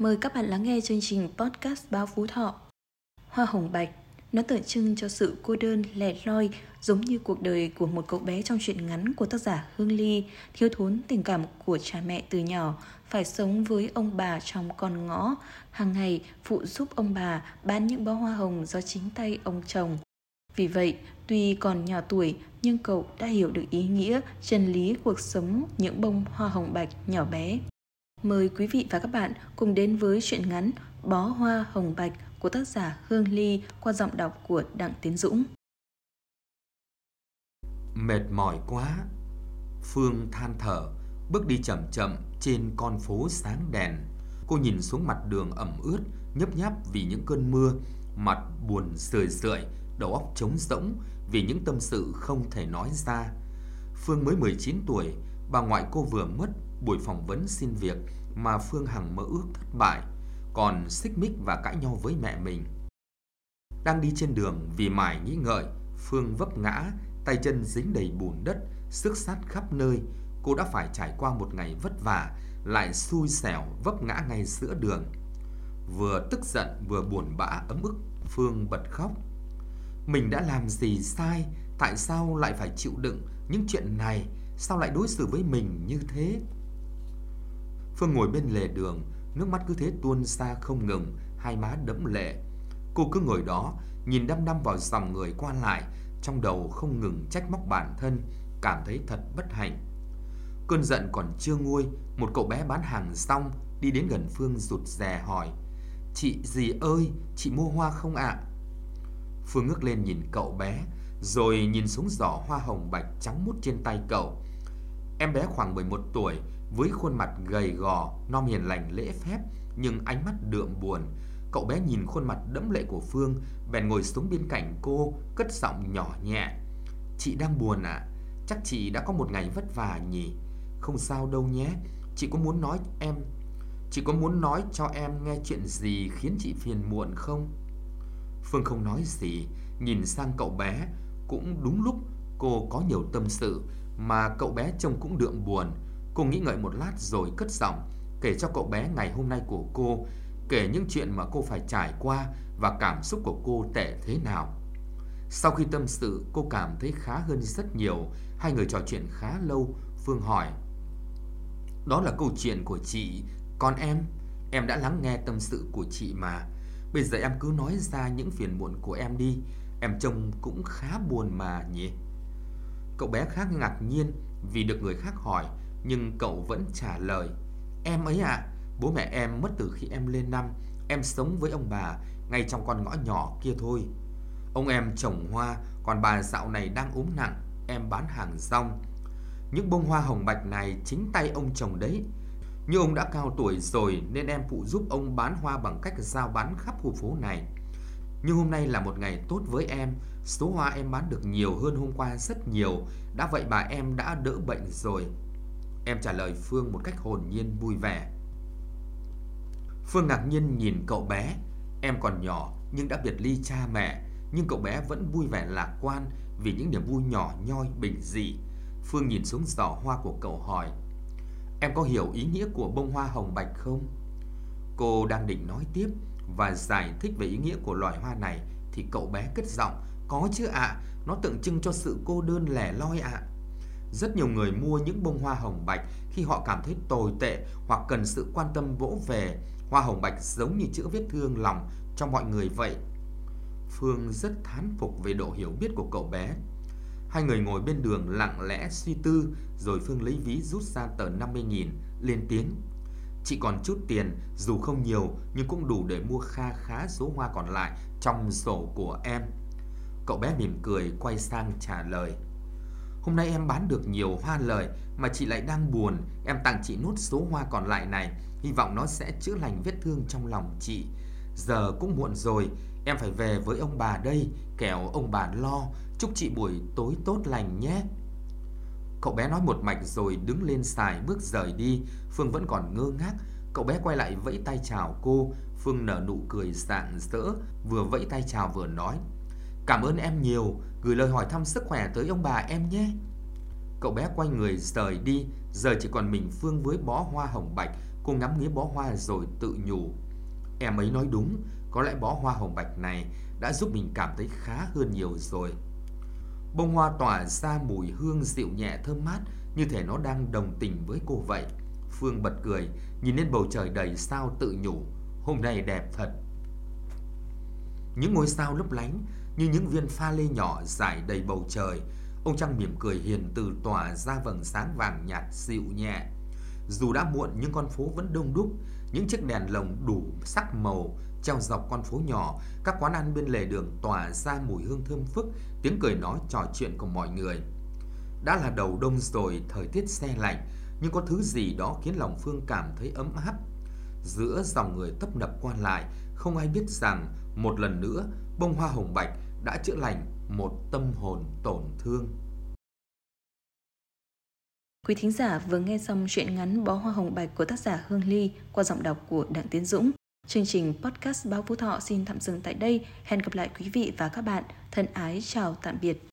Mời các bạn lắng nghe chương trình podcast Báo Phú Thọ. Hoa hồng bạch, nó tượng trưng cho sự cô đơn lẻ loi giống như cuộc đời của một cậu bé trong truyện ngắn của tác giả Hương Ly, thiếu thốn tình cảm của cha mẹ từ nhỏ, phải sống với ông bà trong con ngõ, hàng ngày phụ giúp ông bà bán những bó hoa hồng do chính tay ông chồng. Vì vậy, tuy còn nhỏ tuổi nhưng cậu đã hiểu được ý nghĩa, chân lý cuộc sống những bông hoa hồng bạch nhỏ bé. Mời quý vị và các bạn cùng đến với truyện ngắn Bó Hoa Hồng Bạch của tác giả Hương Ly qua giọng đọc của Đặng Tiến Dũng. Mệt mỏi quá, Phương than thở, bước đi chậm chậm trên con phố sáng đèn. Cô nhìn xuống mặt đường ẩm ướt, nhấp nháp vì những cơn mưa, mặt buồn sười sượi, đầu óc trống rỗng vì những tâm sự không thể nói ra. Phương mới 19 tuổi, bà ngoại cô vừa mất buổi phỏng vấn xin việc mà Phương Hằng mơ ước thất bại, còn xích mích và cãi nhau với mẹ mình. Đang đi trên đường vì mải nghĩ ngợi, Phương vấp ngã, tay chân dính đầy bùn đất, sức sát khắp nơi. Cô đã phải trải qua một ngày vất vả, lại xui xẻo vấp ngã ngay giữa đường. Vừa tức giận vừa buồn bã ấm ức, Phương bật khóc. Mình đã làm gì sai? Tại sao lại phải chịu đựng những chuyện này? Sao lại đối xử với mình như thế? Phương ngồi bên lề đường, nước mắt cứ thế tuôn ra không ngừng, hai má đẫm lệ. Cô cứ ngồi đó, nhìn đăm đăm vào dòng người qua lại, trong đầu không ngừng trách móc bản thân, cảm thấy thật bất hạnh. Cơn giận còn chưa nguôi, một cậu bé bán hàng xong đi đến gần Phương rụt rè hỏi: "Chị gì ơi, chị mua hoa không ạ?" Phương ngước lên nhìn cậu bé, rồi nhìn xuống giỏ hoa hồng bạch trắng mút trên tay cậu. Em bé khoảng 11 tuổi, với khuôn mặt gầy gò, non hiền lành lễ phép nhưng ánh mắt đượm buồn. Cậu bé nhìn khuôn mặt đẫm lệ của Phương, bèn ngồi xuống bên cạnh cô, cất giọng nhỏ nhẹ. "Chị đang buồn à? Chắc chị đã có một ngày vất vả nhỉ? Không sao đâu nhé. Chị có muốn nói em Chị có muốn nói cho em nghe chuyện gì khiến chị phiền muộn không?" Phương không nói gì, nhìn sang cậu bé, cũng đúng lúc cô có nhiều tâm sự mà cậu bé trông cũng đượm buồn. Cô nghĩ ngợi một lát rồi cất giọng kể cho cậu bé ngày hôm nay của cô, kể những chuyện mà cô phải trải qua và cảm xúc của cô tệ thế nào. Sau khi tâm sự, cô cảm thấy khá hơn rất nhiều, hai người trò chuyện khá lâu, Phương hỏi: "Đó là câu chuyện của chị, còn em, em đã lắng nghe tâm sự của chị mà. Bây giờ em cứ nói ra những phiền muộn của em đi, em trông cũng khá buồn mà nhỉ?" Cậu bé khác ngạc nhiên vì được người khác hỏi, nhưng cậu vẫn trả lời. Em ấy ạ, à, bố mẹ em mất từ khi em lên năm Em sống với ông bà ngay trong con ngõ nhỏ kia thôi. Ông em trồng hoa, còn bà dạo này đang ốm nặng Em bán hàng rong. Những bông hoa hồng bạch này chính tay ông trồng đấy. Nhưng ông đã cao tuổi rồi nên em phụ giúp ông bán hoa bằng cách giao bán khắp khu phố này. Nhưng hôm nay là một ngày tốt với em Số hoa em bán được nhiều hơn hôm qua rất nhiều Đã vậy bà em đã đỡ bệnh rồi Em trả lời Phương một cách hồn nhiên vui vẻ. Phương ngạc nhiên nhìn cậu bé, em còn nhỏ nhưng đã biệt ly cha mẹ, nhưng cậu bé vẫn vui vẻ lạc quan vì những niềm vui nhỏ nhoi bình dị. Phương nhìn xuống giỏ hoa của cậu hỏi: "Em có hiểu ý nghĩa của bông hoa hồng bạch không?" Cô đang định nói tiếp và giải thích về ý nghĩa của loài hoa này thì cậu bé cất giọng: "Có chứ ạ, à, nó tượng trưng cho sự cô đơn lẻ loi ạ." À. Rất nhiều người mua những bông hoa hồng bạch khi họ cảm thấy tồi tệ hoặc cần sự quan tâm vỗ về. Hoa hồng bạch giống như chữ vết thương lòng cho mọi người vậy. Phương rất thán phục về độ hiểu biết của cậu bé. Hai người ngồi bên đường lặng lẽ suy tư rồi Phương lấy ví rút ra tờ 50.000 lên tiếng. Chị còn chút tiền dù không nhiều nhưng cũng đủ để mua kha khá số hoa còn lại trong sổ của em. Cậu bé mỉm cười quay sang trả lời. Hôm nay em bán được nhiều hoa lời mà chị lại đang buồn, em tặng chị nốt số hoa còn lại này, hy vọng nó sẽ chữa lành vết thương trong lòng chị. Giờ cũng muộn rồi, em phải về với ông bà đây, kẻo ông bà lo, chúc chị buổi tối tốt lành nhé. Cậu bé nói một mạch rồi đứng lên xài bước rời đi, Phương vẫn còn ngơ ngác. Cậu bé quay lại vẫy tay chào cô, Phương nở nụ cười rạng rỡ, vừa vẫy tay chào vừa nói: "Cảm ơn em nhiều, gửi lời hỏi thăm sức khỏe tới ông bà em nhé." Cậu bé quay người rời đi, Giờ chỉ còn mình Phương với bó hoa hồng bạch, cô ngắm nghía bó hoa rồi tự nhủ. Em ấy nói đúng, có lẽ bó hoa hồng bạch này đã giúp mình cảm thấy khá hơn nhiều rồi. Bông hoa tỏa ra mùi hương dịu nhẹ thơm mát như thể nó đang đồng tình với cô vậy. Phương bật cười, nhìn lên bầu trời đầy sao tự nhủ, hôm nay đẹp thật. Những ngôi sao lấp lánh như những viên pha lê nhỏ dài đầy bầu trời. Ông Trăng mỉm cười hiền từ tỏa ra vầng sáng vàng nhạt dịu nhẹ. Dù đã muộn nhưng con phố vẫn đông đúc, những chiếc đèn lồng đủ sắc màu treo dọc con phố nhỏ, các quán ăn bên lề đường tỏa ra mùi hương thơm phức, tiếng cười nói trò chuyện của mọi người. Đã là đầu đông rồi, thời tiết xe lạnh, nhưng có thứ gì đó khiến lòng Phương cảm thấy ấm áp. Giữa dòng người tấp nập qua lại, không ai biết rằng một lần nữa bông hoa hồng bạch đã chữa lành một tâm hồn tổn thương. Quý thính giả vừa nghe xong truyện ngắn Bó Hoa Hồng Bạch của tác giả Hương Ly qua giọng đọc của Đặng Tiến Dũng. Chương trình podcast Báo Phú Thọ xin tạm dừng tại đây. Hẹn gặp lại quý vị và các bạn. Thân ái, chào tạm biệt.